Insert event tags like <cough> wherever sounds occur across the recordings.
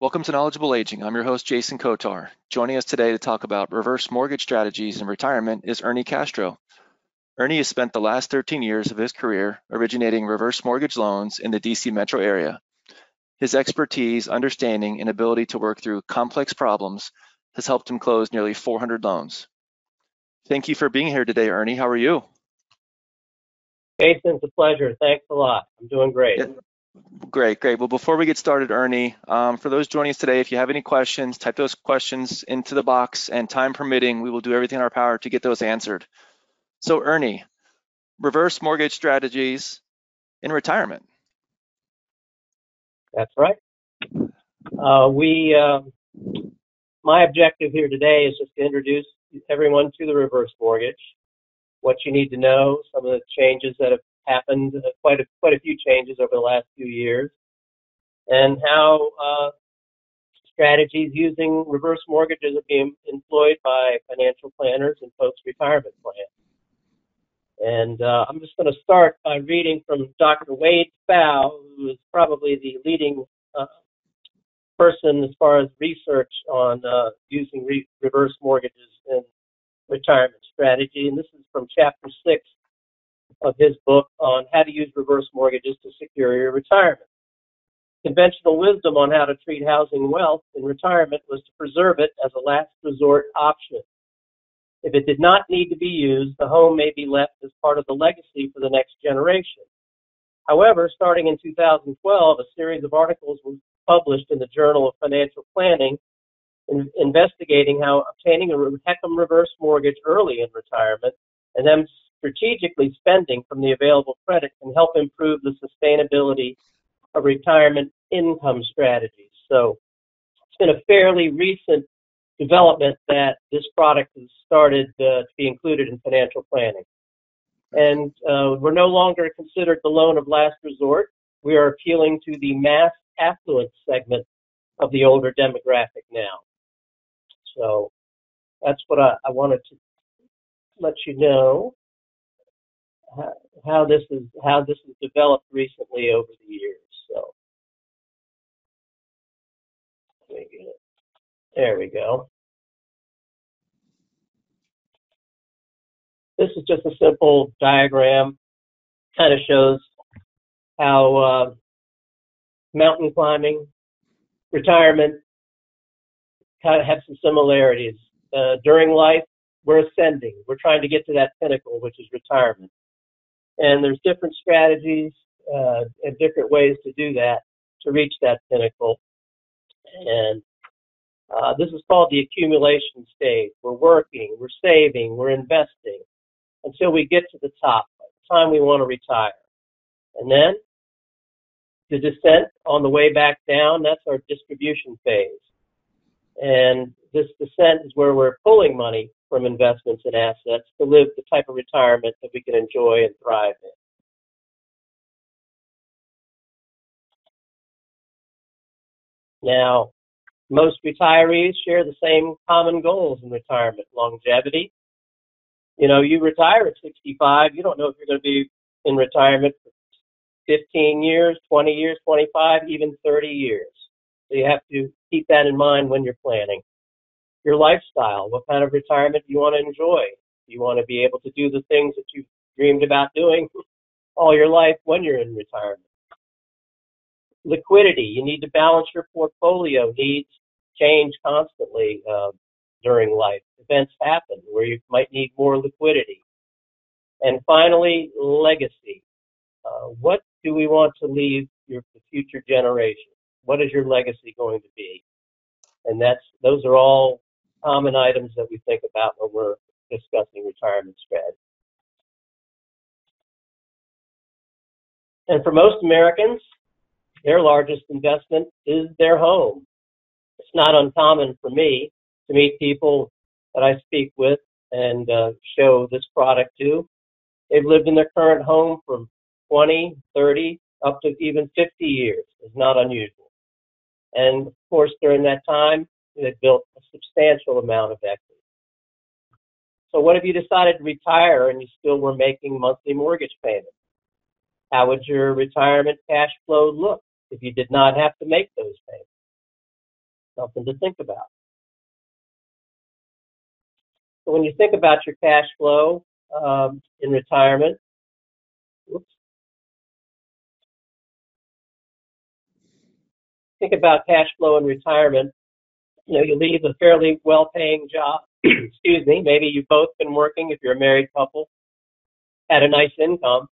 Welcome to Knowledgeable Aging. I'm your host, Jason Kotar. Joining us today to talk about reverse mortgage strategies in retirement is Ernie Castro. Ernie has spent the last 13 years of his career originating reverse mortgage loans in the DC metro area. His expertise, understanding, and ability to work through complex problems has helped him close nearly 400 loans. Thank you for being here today, Ernie. How are you? Jason, it's a pleasure. Thanks a lot. I'm doing great. Great, great. Well, before we get started, Ernie, um, for those joining us today, if you have any questions, type those questions into the box, and time permitting, we will do everything in our power to get those answered. So, Ernie, reverse mortgage strategies in retirement. That's right. Uh, we, uh, my objective here today is just to introduce everyone to the reverse mortgage, what you need to know, some of the changes that have happened, uh, quite a, quite a few changes over the last few years, and how uh, strategies using reverse mortgages are being employed by financial planners and post-retirement plans. And uh, I'm just going to start by reading from Dr. Wade Pfau, who is probably the leading uh, person as far as research on uh, using re- reverse mortgages in retirement strategy. And this is from chapter six of his book on how to use reverse mortgages to secure your retirement. Conventional wisdom on how to treat housing wealth in retirement was to preserve it as a last resort option. If it did not need to be used, the home may be left as part of the legacy for the next generation. However, starting in 2012, a series of articles was published in the Journal of Financial Planning in, investigating how obtaining a HECM reverse mortgage early in retirement and then strategically spending from the available credit can help improve the sustainability of retirement income strategies. So it's been a fairly recent development that this product has started uh, to be included in financial planning. And uh, we're no longer considered the loan of last resort. We are appealing to the mass affluent segment of the older demographic now. So that's what I, I wanted to let you know how, this is how this has developed recently over the years. So there we go. This is just a simple diagram. Kind of shows how uh, mountain climbing, retirement, kind of have some similarities. Uh, during life, we're ascending. We're trying to get to that pinnacle, which is retirement. And there's different strategies uh, and different ways to do that to reach that pinnacle. And uh, this is called the accumulation stage. We're working, we're saving, we're investing until we get to the top, the time we want to retire. And then the descent on the way back down, that's our distribution phase. And this descent is where we're pulling money from investments and assets to live the type of retirement that we can enjoy and thrive in. Now, most retirees share the same common goals in retirement longevity. You know, you retire at 65, you don't know if you're going to be in retirement for 15 years, 20 years, 25, even 30 years. So you have to keep that in mind when you're planning your lifestyle. What kind of retirement do you want to enjoy? Do you want to be able to do the things that you've dreamed about doing <laughs> all your life when you're in retirement? Liquidity. You need to balance your portfolio. Needs change constantly uh, during life. Events happen where you might need more liquidity. And finally, legacy. Uh, what do we want to leave your future generation? What is your legacy going to be? And that's those are all common items that we think about when we're discussing retirement strategy. And for most Americans, their largest investment is their home. It's not uncommon for me to meet people that I speak with and uh, show this product to. They've lived in their current home for 20, 30, up to even 50 years. It's not unusual. And of course, during that time, they built a substantial amount of equity. So what if you decided to retire and you still were making monthly mortgage payments? How would your retirement cash flow look if you did not have to make those payments? something to think about. So when you think about your cash flow um, in retirement, whoops, think about cash flow in retirement. You know, you leave a fairly well-paying job. <clears throat> Excuse me. Maybe you've both been working. If you're a married couple, had a nice income.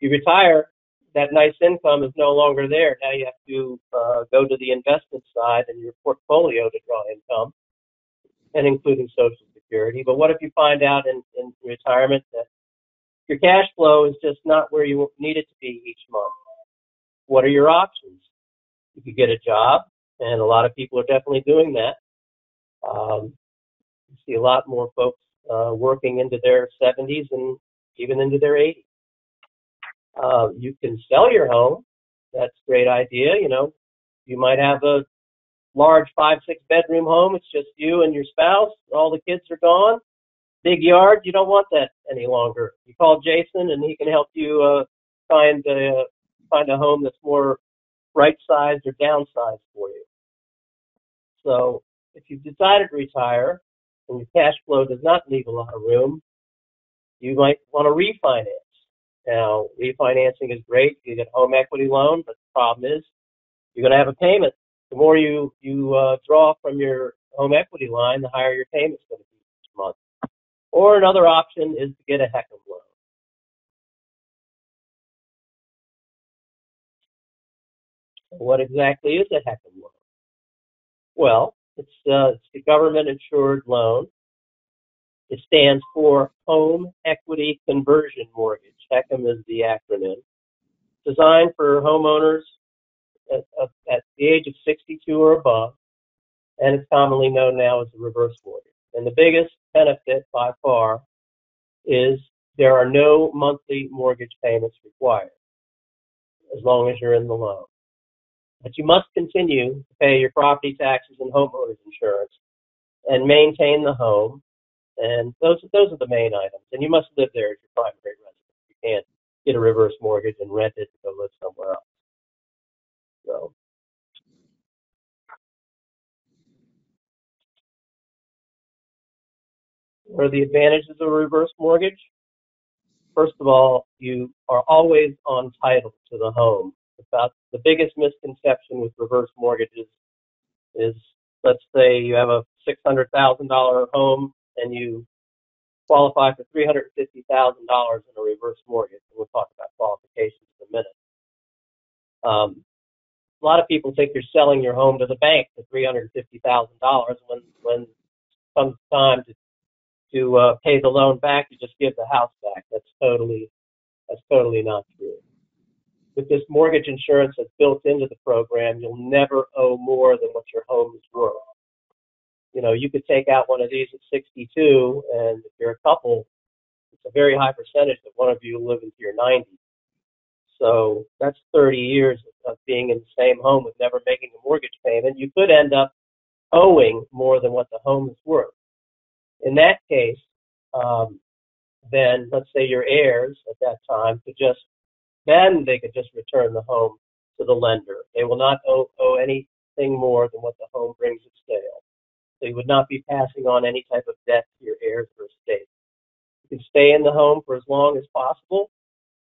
You retire, that nice income is no longer there. Now you have to uh, go to the investment side and your portfolio to draw income, and including Social Security. But what if you find out in, in retirement that your cash flow is just not where you need it to be each month? What are your options? You could get a job, and a lot of people are definitely doing that. Um, you see a lot more folks uh, working into their 70s and even into their 80s. Uh, you can sell your home. That's a great idea. You know, you might have a large five, six bedroom home. It's just you and your spouse. All the kids are gone. Big yard. You don't want that any longer. You call Jason and he can help you uh, find a find a home that's more right sized or downsized for you. So if you've decided to retire and your cash flow does not leave a lot of room, you might want to refinance. Now, refinancing is great. You get a home equity loan, but the problem is you're going to have a payment. The more you you uh, draw from your home equity line, the higher your payment's going to be each month. Or another option is to get a HECM loan. What exactly is a HECM loan? Well, it's, uh, it's a government insured loan it stands for Home Equity Conversion Mortgage. HECM is the acronym. Designed for homeowners at, at the age of 62 or above, and it's commonly known now as a reverse mortgage. And the biggest benefit by far is there are no monthly mortgage payments required as long as you're in the loan. But you must continue to pay your property taxes and homeowners insurance and maintain the home and those those are the main items. And you must live there as your primary residence. You can't get a reverse mortgage and rent it to go live somewhere else. So. What are the advantages of a reverse mortgage? First of all, you are always on title to the home. About the biggest misconception with reverse mortgages is, let's say you have a $600,000 home and you qualify for $350,000 in a reverse mortgage. And we'll talk about qualifications in a minute. Um, a lot of people think you're selling your home to the bank for $350,000 when when comes time to to uh, pay the loan back, you just give the house back. That's totally that's totally not true. With this mortgage insurance that's built into the program, you'll never owe more than what your home is worth you know, you could take out one of these at 62, and if you're a couple, it's a very high percentage that one of you live into your 90s. So that's 30 years of being in the same home with never making a mortgage payment. You could end up owing more than what the home is worth. In that case, um, then let's say your heirs at that time could just, then they could just return the home to the lender. They will not owe, owe anything more than what the home brings its sale. So you would not be passing on any type of debt to your heirs or estate. You can stay in the home for as long as possible.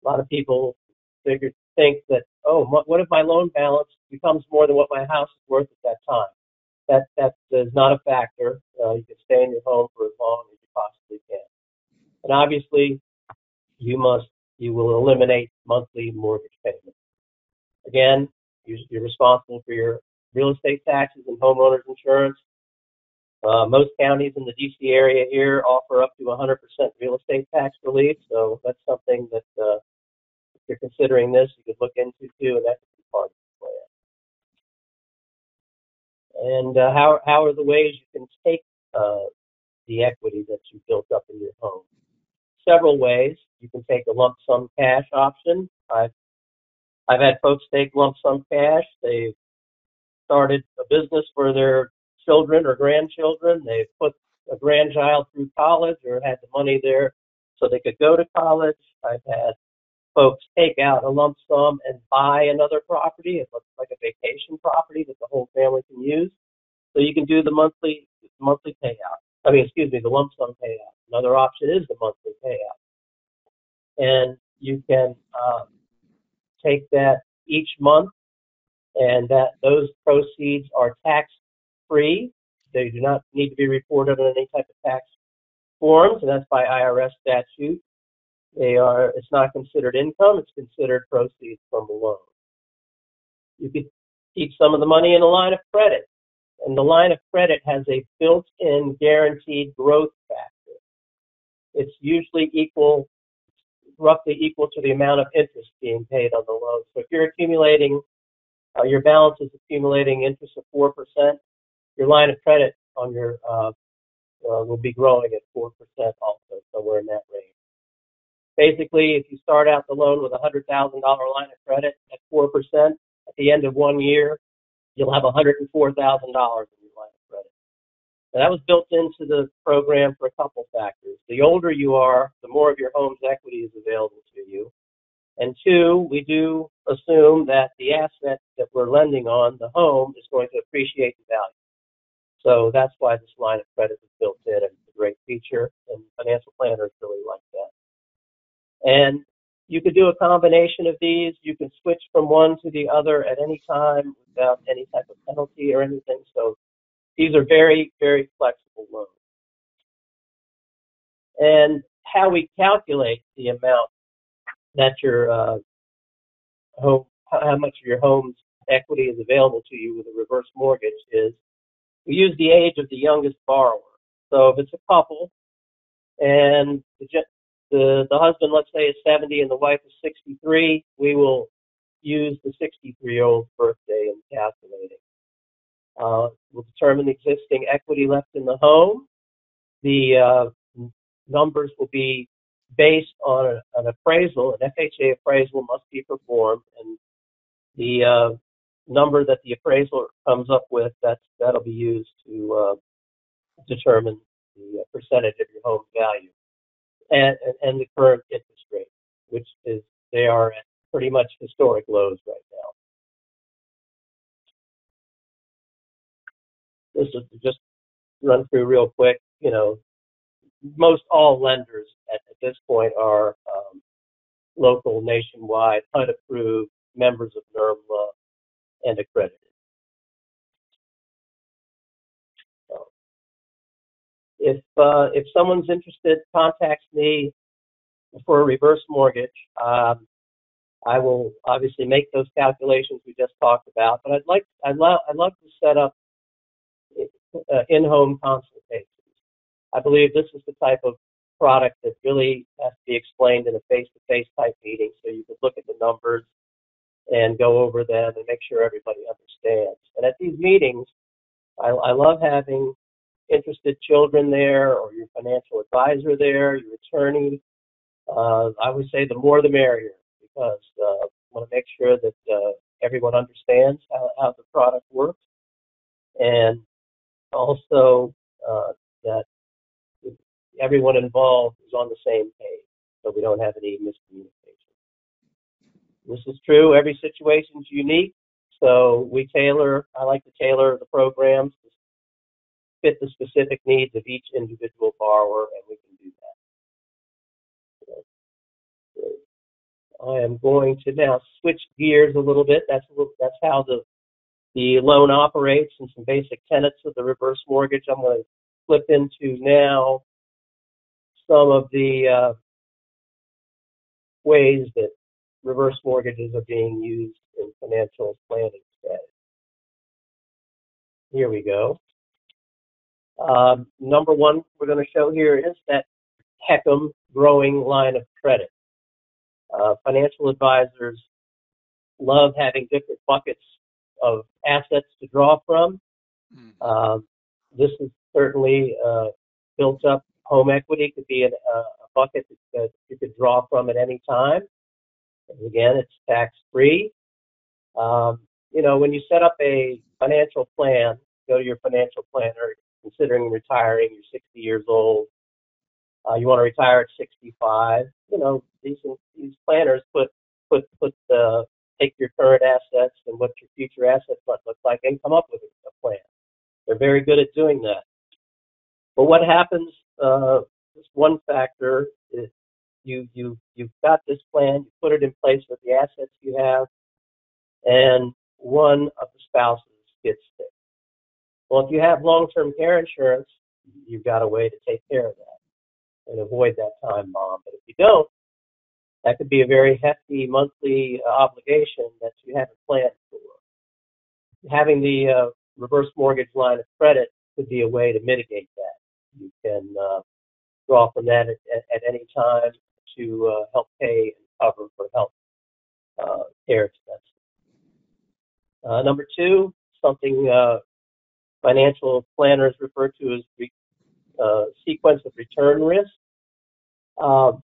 A lot of people figure, think that, oh, what if my loan balance becomes more than what my house is worth at that time? That that is not a factor. Uh, you can stay in your home for as long as you possibly can. And obviously, you must you will eliminate monthly mortgage payments. Again, you're responsible for your real estate taxes and homeowners insurance. Uh, most counties in the DC area here offer up to 100% real estate tax relief, so that's something that uh, if you're considering this, you could look into too, and that could be part of the plan. And uh, how how are the ways you can take uh, the equity that you built up in your home? Several ways. You can take a lump sum cash option. I've I've had folks take lump sum cash. They've started a business for their children or grandchildren. They've put a grandchild through college or had the money there so they could go to college. I've had folks take out a lump sum and buy another property. It looks like a vacation property that the whole family can use. So you can do the monthly monthly payout. I mean, excuse me, the lump sum payout. Another option is the monthly payout, and you can uh, take that each month, and that those proceeds are tax free. They do not need to be reported on any type of tax forms, and that's by IRS statute. They are. It's not considered income. It's considered proceeds from a loan. You could keep some of the money in a line of credit, and the line of credit has a built-in guaranteed growth factor. It's usually equal, roughly equal to the amount of interest being paid on the loan. So if you're accumulating, uh, your balance is accumulating interest of four percent, your line of credit on your uh, uh, will be growing at four percent also, somewhere in that range. Basically, if you start out the loan with a hundred thousand dollar line of credit at four percent, at the end of one year, you'll have $104,000 in Now, that was built into the program for a couple factors. The older you are, the more of your home's equity is available to you. And two, we do assume that the asset that we're lending on, the home, is going to appreciate in value. So that's why this line of credit is built in, and it's a great feature, and financial planners really like that. And you could do a combination of these. You can switch from one to the other at any time without any type of penalty or anything. So these are very, very flexible loans. And how we calculate the amount that your uh, home, how much of your home's equity is available to you with a reverse mortgage is we use the age of the youngest borrower. So if it's a couple and the, the the husband, let's say, is 70 and the wife is 63, we will use the 63 year old's birthday in calculating. Uh, we'll determine the existing equity left in the home. The uh, numbers will be based on a, an appraisal. An FHA appraisal must be performed, and the uh, number that the appraisal comes up with that's that'll be used to uh, determine the uh, percentage of your home value and, and the current interest rate, which is they are at pretty much historic lows right now. This is just run through real quick. You know, most all lenders at, at this point are um, local, nationwide, HUD approved, members of NRMLA, and accredited. if uh, if someone's interested, contacts me for a reverse mortgage. Um, I will obviously make those calculations we just talked about, but I'd like I'd love I'd love to set up uh, in-home consultations. I believe this is the type of product that really has to be explained in a face-to-face type meeting, so you can look at the numbers and go over them and make sure everybody understands. And at these meetings, I, I love having interested children there or your financial advisor there, your attorney. Uh, I would say the more the merrier because uh, I want to make sure that uh, everyone understands how, how the product works and also uh, that everyone involved is on the same page so we don't have any miscommunication. This is true. Every situation is unique. So we tailor, I like to tailor the programs to fit the specific needs of each individual borrower, and we can do that. I am going to now switch gears a little bit. That's little, that's how the the loan operates and some basic tenets of the reverse mortgage. I'm going to flip into now some of the uh, ways that reverse mortgages are being used in financial planning strategies. Here we go. Um, number one we're going to show here is that HECM growing line of credit. Uh, financial advisors love having different buckets of assets to draw from. Mm. Uh, this is certainly uh, built up home equity could be an, uh, a bucket that you could draw from at any time. And again, it's tax free. Um, you know, when you set up a financial plan, go to your financial planner, considering retiring, you're 60 years old, uh, you want to retire at 65. You know, these these planners put put put the take your current assets and what your future assets might look like and come up with a plan. They're very good at doing that. But what happens? Uh, one factor is you you you've got this plan, you put it in place with the assets you have, and one of the spouses gets sick. Well, if you have long-term care insurance, you've got a way to take care of that and avoid that time bomb. But if you don't, that could be a very hefty monthly uh, obligation that you haven't planned for. Having the uh, reverse mortgage line of credit could be a way to mitigate that. You can uh, draw from that at, at, any time to uh, help pay and cover for health uh, care expenses. Uh, number two, something uh, financial planners refer to as re- uh, sequence of return risk. Um,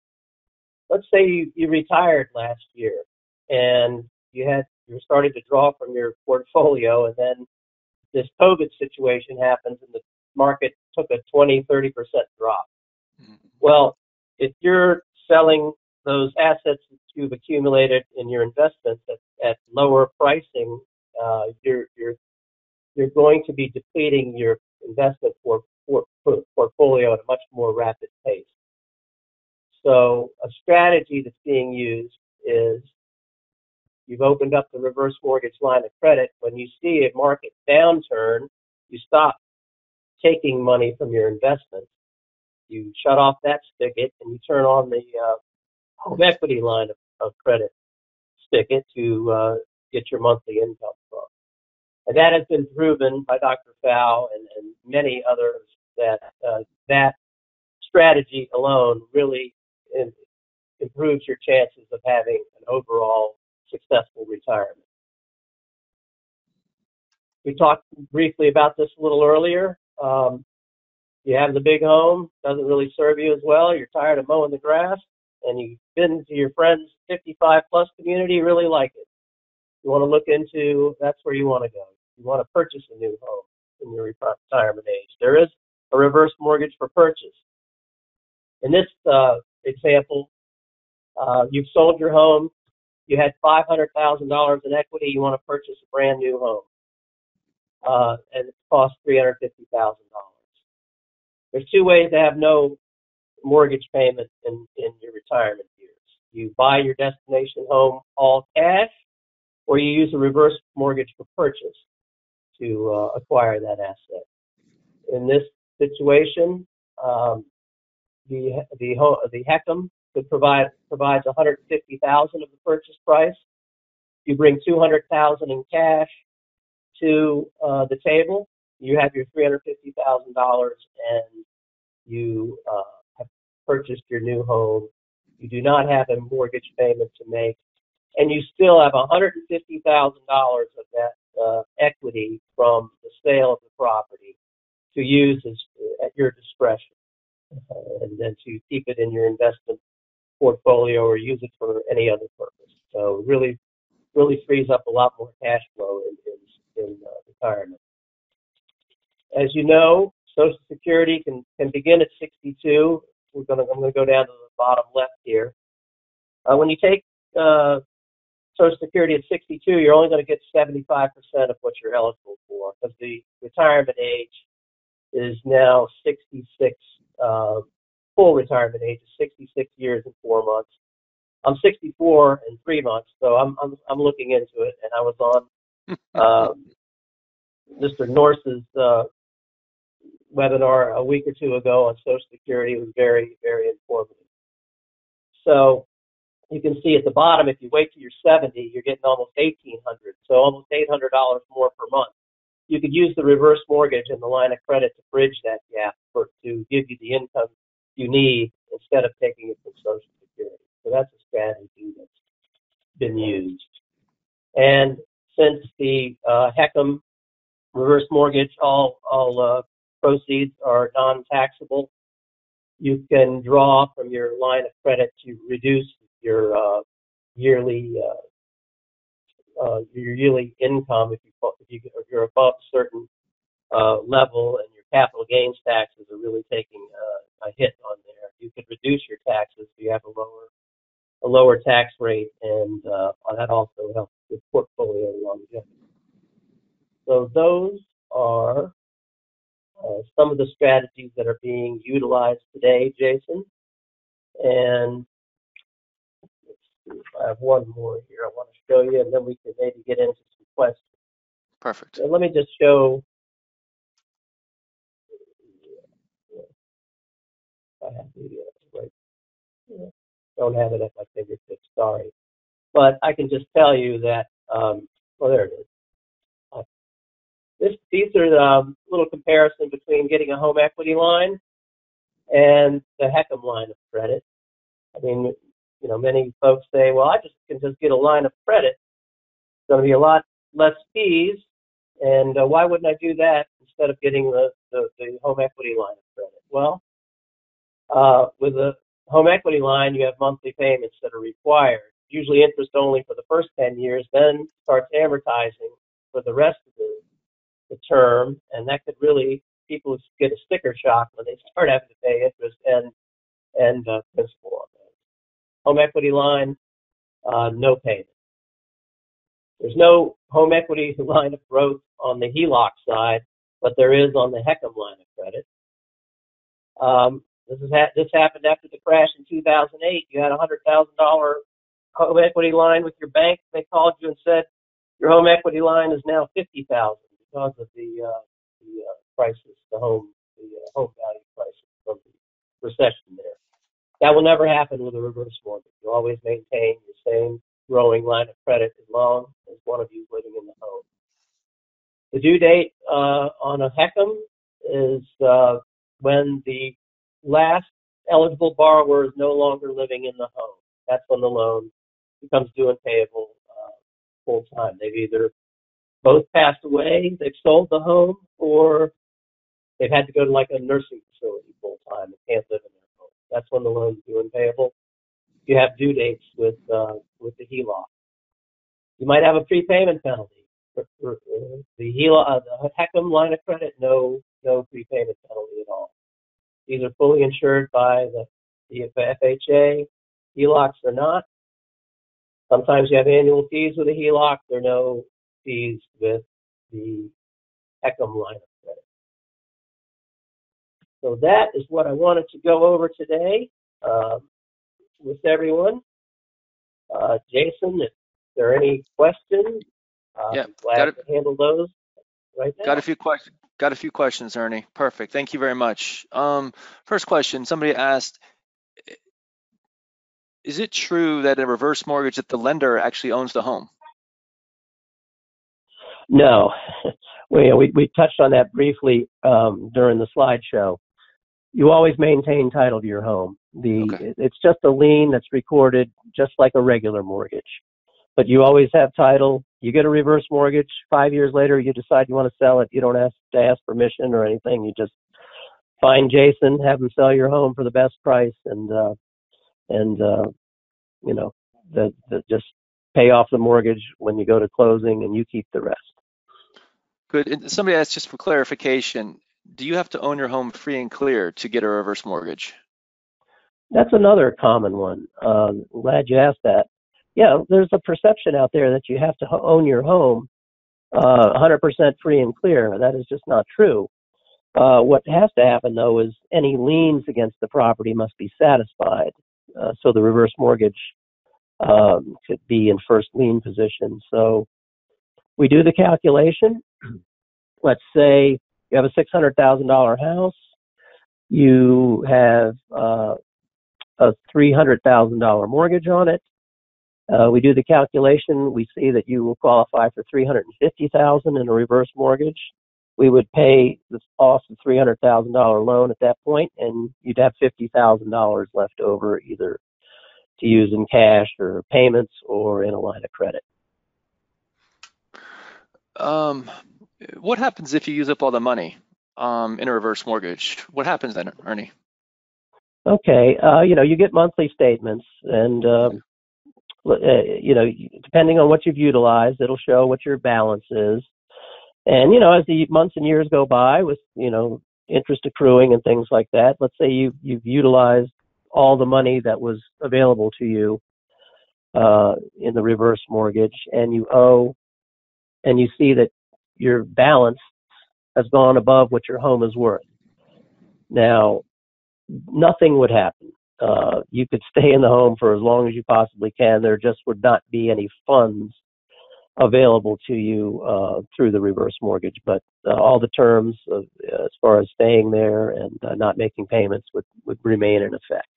let's say you, you retired last year and you had you're starting to draw from your portfolio and then this COVID situation happens and the market took a 20, 30% drop. Mm-hmm. Well, if you're selling those assets that you've accumulated in your investments at, at lower pricing, uh, you're, you're, you're going to be depleting your investment for, for, for portfolio at a much more rapid pace. So a strategy that's being used is you've opened up the reverse mortgage line of credit. When you see a market downturn, you stop taking money from your investments. You shut off that spigot and you turn on the uh, home equity line of, of credit spigot to uh, get your monthly income from. And that has been proven by Dr. Pfau and, and many others that uh, that strategy alone really improves your chances of having an overall successful retirement. We talked briefly about this a little earlier. Um, you have the big home, doesn't really serve you as well. You're tired of mowing the grass, and you've been to your friend's 55 plus community, really like it. You want to look into that's where you want to go. You want to purchase a new home in your retirement age. There is a reverse mortgage for purchase. In this uh, example, uh, you've sold your home, you had $500,000 in equity, you want to purchase a brand new home, uh, and it costs $350,000. There's two ways to have no mortgage payment in, in your retirement years. You buy your destination home all cash, or you use a reverse mortgage for purchase to uh, acquire that asset. In this situation, um, the the the HECM could provide provides 150,000 of the purchase price. You bring 200,000 in cash to uh, the table. You have your $350,000 and you uh, have purchased your new home. You do not have a mortgage payment to make, and you still have $150,000 of that uh, equity from the sale of the property to use as, at your discretion, uh, and then to keep it in your investment portfolio or use it for any other purpose. So really, really frees up a lot more cash flow in, in, in uh, retirement. As you know, Social Security can, can begin at 62. We're gonna, I'm going to go down to the bottom left here. Uh, when you take uh, Social Security at 62, you're only going to get 75% of what you're eligible for because the retirement age is now 66 uh, full retirement age is 66 years and four months. I'm 64 and three months, so I'm I'm, I'm looking into it. And I was on <laughs> uh, Mr. Norse's uh, webinar a week or two ago on Social Security. It was very very informative. So you can see at the bottom, if you wait till you're 70, you're getting almost 1,800, so almost $800 more per month. You could use the reverse mortgage and the line of credit to bridge that gap for to give you the income you need instead of taking it from Social Security. So that's a strategy that's been used. And since the uh, HECM reverse mortgage, all all uh, proceeds are non-taxable, you can draw from your line of credit to reduce your uh, yearly uh, uh, your yearly income if you if, you, if you're above a certain uh, level and capital gains taxes are really taking uh, a hit on there. You could reduce your taxes if you have a lower a lower tax rate, and uh, that also helps with portfolio longevity. So those are some of the strategies that are being utilized today, Jason. And I have one more here I want to show you, and then we can maybe get into some questions. Perfect. let me just show. I have uh, right. Don't have it at my fingertips. Sorry, but I can just tell you that. Um, well, there it is. Uh, this, these are the um, little comparison between getting a home equity line and the HECM line of credit. I mean, you know, many folks say, well, I just can just get a line of credit. It's going to be a lot less fees, and uh, why wouldn't I do that instead of getting the, the, the home equity line of credit? Well, uh, with a home equity line, you have monthly payments that are required, usually interest only for the first 10 years, then starts amortizing for the rest of the, the term, and that could really, people get a sticker shock when they <laughs> start having to pay interest and, and uh, principal on home equity line, uh, no payment. There's no home equity <laughs> line of growth on the HELOC side, but there is on the HECM line of credit. Um, this, is ha- this happened after the crash in 2008. You had a $100,000 home equity line with your bank. They called you and said your home equity line is now 50000 because of the, uh, the uh, crisis, the home, the uh, home value crisis from the recession there. That will never happen with a reverse mortgage. You always maintain the same growing line of credit as long as one of you is living in the home. The due date uh, on a HECM is uh, when the last eligible borrower is no longer living in the home. That's when the loan becomes due and payable uh, full time. They've either both passed away, they've sold the home, or they've had to go to like a nursing facility full time and can't live in there. That's when the loan's due and payable. You have due dates with uh, with the HELOC. You might have a prepayment penalty. For, for, uh, the HELOC, uh, the HECM line of credit, no no prepayment penalty at all. These are fully insured by the, the FHA. HELOCs are not. Sometimes you have annual fees with a HELOC. There are no fees with the HECM line of credit. so that is what I wanted to go over today uh, with everyone. Uh, Jason, if there are any questions, uh, yeah, glad to handle those right now. Got a few questions. Got a few questions, Ernie. Perfect. Thank you very much. Um, first question: Somebody asked, "Is it true that in a reverse mortgage that the lender actually owns the home?" No, <laughs> we, we, we touched on that briefly um, during the slideshow you always maintain title to your home. The okay. it's just a lien that's recorded just like a regular mortgage. But you always have title. You get a reverse mortgage. Five years later, you decide you want to sell it. You don't have to ask permission or anything. You just find Jason, have him sell your home for the best price, and uh, and uh, you know, the, the just pay off the mortgage when you go to closing, and you keep the rest. Good. And somebody asked just for clarification do you have to own your home free and clear to get a reverse mortgage? That's another common one. Um, glad you asked that. Yeah, there's a perception out there that you have to own your home uh, 100% free and clear. That is just not true. Uh, what has to happen though is any liens against the property must be satisfied. Uh, so the reverse mortgage um, could be in first lien position. So we do the calculation. <clears throat> Let's say you have a six hundred thousand dollar house. You have uh, a three hundred thousand dollar mortgage on it. Uh, we do the calculation. We see that you will qualify for three hundred and fifty thousand in a reverse mortgage. We would pay the off the three hundred thousand dollar loan at that point, and you'd have fifty thousand dollars left over, either to use in cash or payments or in a line of credit. Um, what happens if you use up all the money um, in a reverse mortgage? What happens then, Ernie? Okay, uh, you know, you get monthly statements, and um, uh, you know, depending on what you've utilized, it'll show what your balance is. And you know, as the months and years go by, with you know interest accruing and things like that, let's say you you've utilized all the money that was available to you uh, in the reverse mortgage, and you owe, and you see that your balance has gone above what your home is worth. Now, nothing would happen. Uh, you could stay in the home for as long as you possibly can. There just would not be any funds available to you uh, through the reverse mortgage, but uh, all the terms of, as far as staying there and uh, not making payments would, would remain in effect.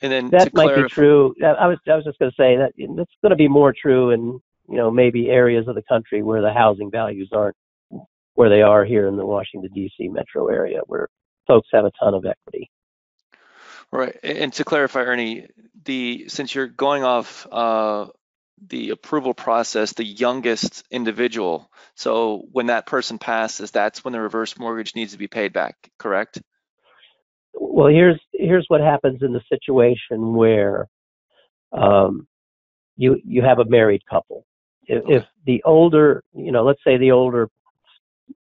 And then that might clarify, be true. I was I was just going to say that that's going to be more true in you know maybe areas of the country where the housing values aren't where they are here in the Washington D.C. metro area, where folks have a ton of equity. Right. And to clarify, Ernie, the since you're going off uh, the approval process, the youngest individual. So when that person passes, that's when the reverse mortgage needs to be paid back, correct? Well, here's here's what happens in the situation where um, you you have a married couple. If, if the older, you know, let's say the older,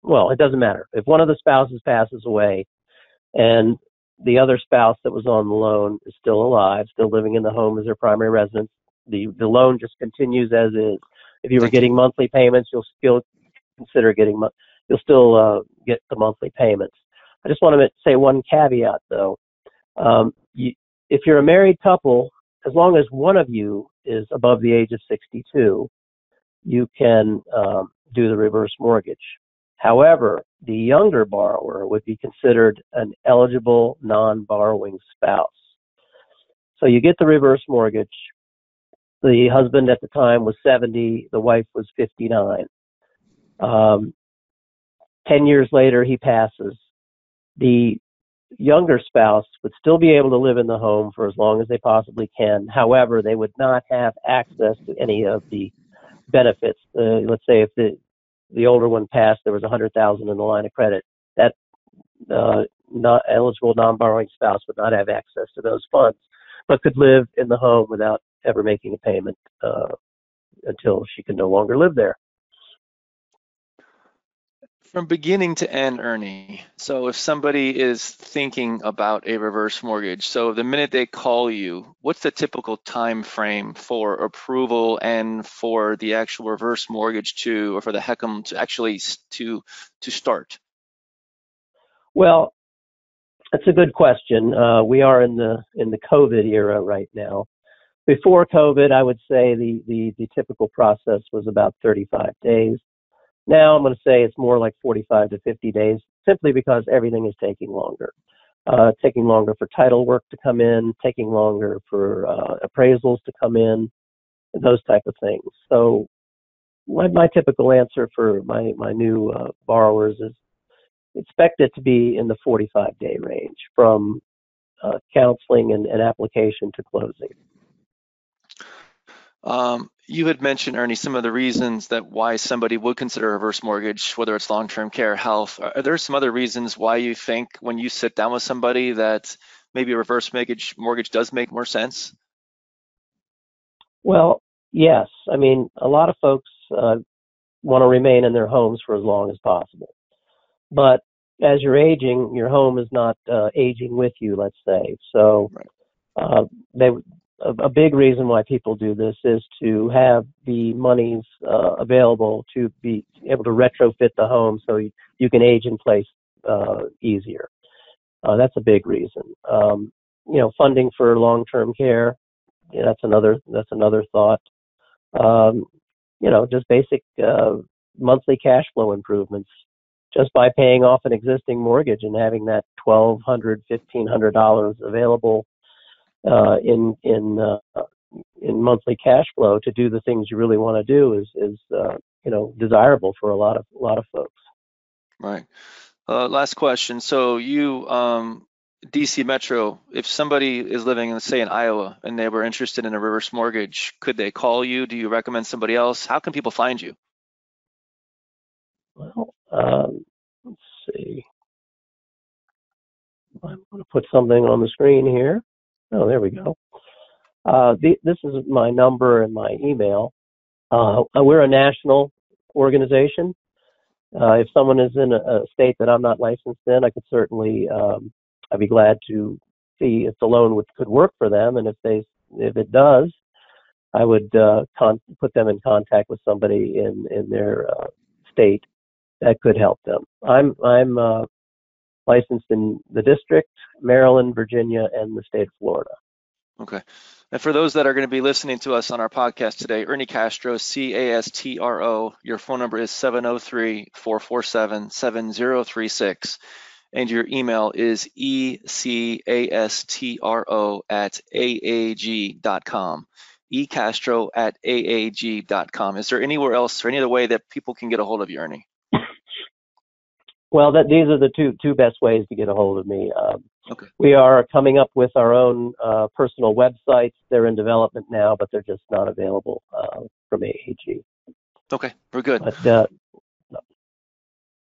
well, it doesn't matter. If one of the spouses passes away, and the other spouse that was on the loan is still alive, still living in the home as their primary residence, the the loan just continues as is. If you were getting monthly payments, you'll still consider getting you'll still uh, get the monthly payments. I just want to say one caveat though. Um, you, if you're a married couple, as long as one of you is above the age of 62, you can um, do the reverse mortgage. However, the younger borrower would be considered an eligible non-borrowing spouse. So you get the reverse mortgage. The husband at the time was 70, the wife was 59. Um, 10 years later, he passes the younger spouse would still be able to live in the home for as long as they possibly can. However, they would not have access to any of the benefits. Uh, let's say if the the older one passed, there was a hundred thousand in the line of credit. That uh, not eligible non-borrowing spouse would not have access to those funds, but could live in the home without ever making a payment uh, until she could no longer live there. From beginning to end, Ernie. So if somebody is thinking about a reverse mortgage, so the minute they call you, what's the typical time frame for approval and for the actual reverse mortgage to, or for the HECM to actually to to start? Well, that's a good question. Uh, we are in the in the COVID era right now. Before COVID, I would say the the, the typical process was about 35 days. Now I'm going to say it's more like 45 to 50 days, simply because everything is taking longer. Uh, taking longer for title work to come in, taking longer for uh, appraisals to come in, those type of things. So my, my typical answer for my, my new uh, borrowers is expect it to be in the 45 day range from uh, counseling and, and application to closing. Um, you had mentioned, Ernie, some of the reasons that why somebody would consider a reverse mortgage, whether it's long-term care, health. Are there some other reasons why you think when you sit down with somebody that maybe a reverse mortgage mortgage does make more sense? Well, yes. I mean, a lot of folks uh, want to remain in their homes for as long as possible, but as you're aging, your home is not uh, aging with you. Let's say so. Right. Uh, they a, big reason why people do this is to have the monies uh, available to be able to retrofit the home so you, you can age in place uh, easier. Uh, that's a big reason. Um, you know, funding for long-term care. Yeah, that's another. That's another thought. Um, you know, just basic uh, monthly cash flow improvements. Just by paying off an existing mortgage and having that twelve hundred, fifteen hundred dollars available uh, in in uh, in monthly cash flow to do the things you really want to do is is uh, you know desirable for a lot of a lot of folks. Right. Uh, last question. So you um, DC Metro, if somebody is living in say in Iowa and they were interested in a reverse mortgage, could they call you? Do you recommend somebody else? How can people find you? Well, um, let's see. I'm going to put something on the screen here. Oh, there we go. Uh, the, this is my number and my email. Uh, we're a national organization. Uh, if someone is in a, a, state that I'm not licensed in, I could certainly, um, I'd be glad to see if the loan would, could work for them, and if they, if it does, I would uh, con- put them in contact with somebody in in their uh, state that could help them. I'm I'm uh, licensed in the district, Maryland, Virginia, and the state of Florida. Okay. And for those that are going to be listening to us on our podcast today, Ernie Castro, C A S T R O, your phone number is 703 447 7036. And your email is ecastro at aag.com. ecastro at aag.com. Is there anywhere else or any other way that people can get a hold of you, Ernie? Well, that these are the two two best ways to get a hold of me. Um, Okay. We are coming up with our own uh, personal websites. They're in development now, but they're just not available uh, from AAG. Okay, we're good. But uh,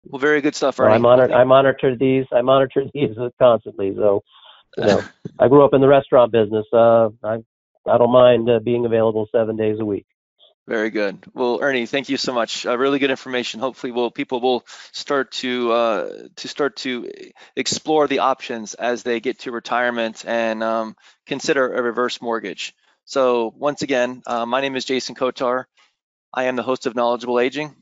Well, very good stuff, Ernie. I monitor I monitor these I monitor <laughs> these constantly. So you know, <laughs> I grew up in the restaurant business. Uh, I I don't mind uh, being available seven days a week. Very good. Well, Ernie, thank you so much. Uh, really good information. Hopefully, will people will start to uh, to start to explore the options as they get to retirement and um, consider a reverse mortgage. So once again, uh, my name is Jason Kotar. I am the host of Knowledgeable Aging.